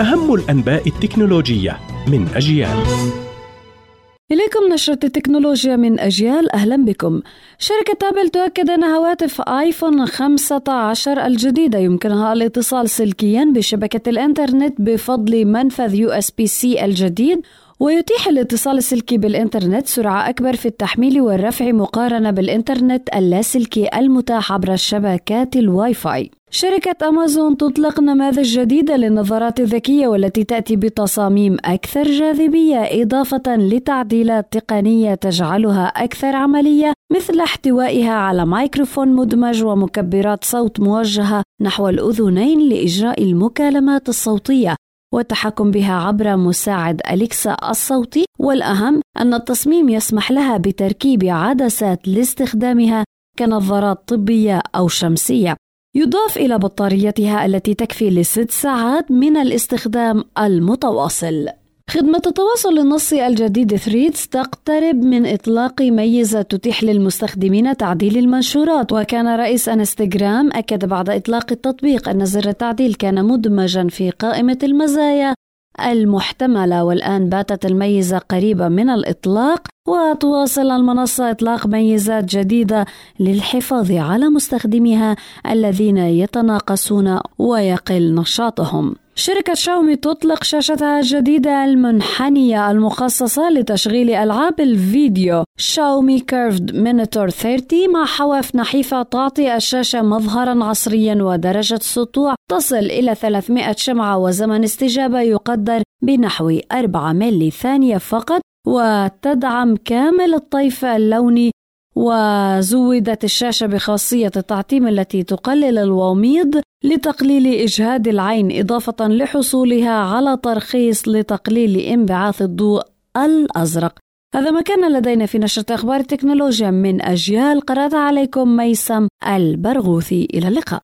أهم الأنباء التكنولوجية من أجيال. إليكم نشرة التكنولوجيا من أجيال. أهلا بكم. شركة أبل تؤكد أن هواتف آيفون 15 الجديدة يمكنها الاتصال سلكيا بشبكة الإنترنت بفضل منفذ USB-C الجديد ويتيح الاتصال السلكي بالإنترنت سرعة أكبر في التحميل والرفع مقارنة بالإنترنت اللاسلكي المتاح عبر الشبكات الواي فاي. شركة أمازون تطلق نماذج جديدة للنظارات الذكية والتي تأتي بتصاميم أكثر جاذبية إضافة لتعديلات تقنية تجعلها أكثر عملية مثل احتوائها على ميكروفون مدمج ومكبرات صوت موجهة نحو الأذنين لإجراء المكالمات الصوتية. والتحكم بها عبر مساعد أليكسا الصوتي والأهم أن التصميم يسمح لها بتركيب عدسات لاستخدامها كنظارات طبية أو شمسية. يضاف إلى بطاريتها التي تكفي لست ساعات من الاستخدام المتواصل. خدمة التواصل النصي الجديد ثريدز تقترب من إطلاق ميزة تتيح للمستخدمين تعديل المنشورات. وكان رئيس انستغرام أكد بعد إطلاق التطبيق أن زر التعديل كان مدمجا في قائمة المزايا المحتملة. والآن باتت الميزة قريبة من الإطلاق. وتواصل المنصة إطلاق ميزات جديدة للحفاظ على مستخدميها الذين يتناقصون ويقل نشاطهم. شركة شاومي تطلق شاشتها الجديدة المنحنية المخصصة لتشغيل ألعاب الفيديو. Xiaomi Curved Monitor 30 مع حواف نحيفة تعطي الشاشة مظهرا عصريا ودرجة سطوع تصل إلى 300 شمعة وزمن استجابة يقدر بنحو 4 ملي ثانية فقط. وتدعم كامل الطيف اللوني وزودت الشاشة بخاصية التعتيم التي تقلل الوميض لتقليل إجهاد العين إضافة لحصولها على ترخيص لتقليل انبعاث الضوء الأزرق. هذا ما كان لدينا في نشرة أخبار التكنولوجيا من أجيال. قرأت عليكم ميسم البرغوثي. إلى اللقاء.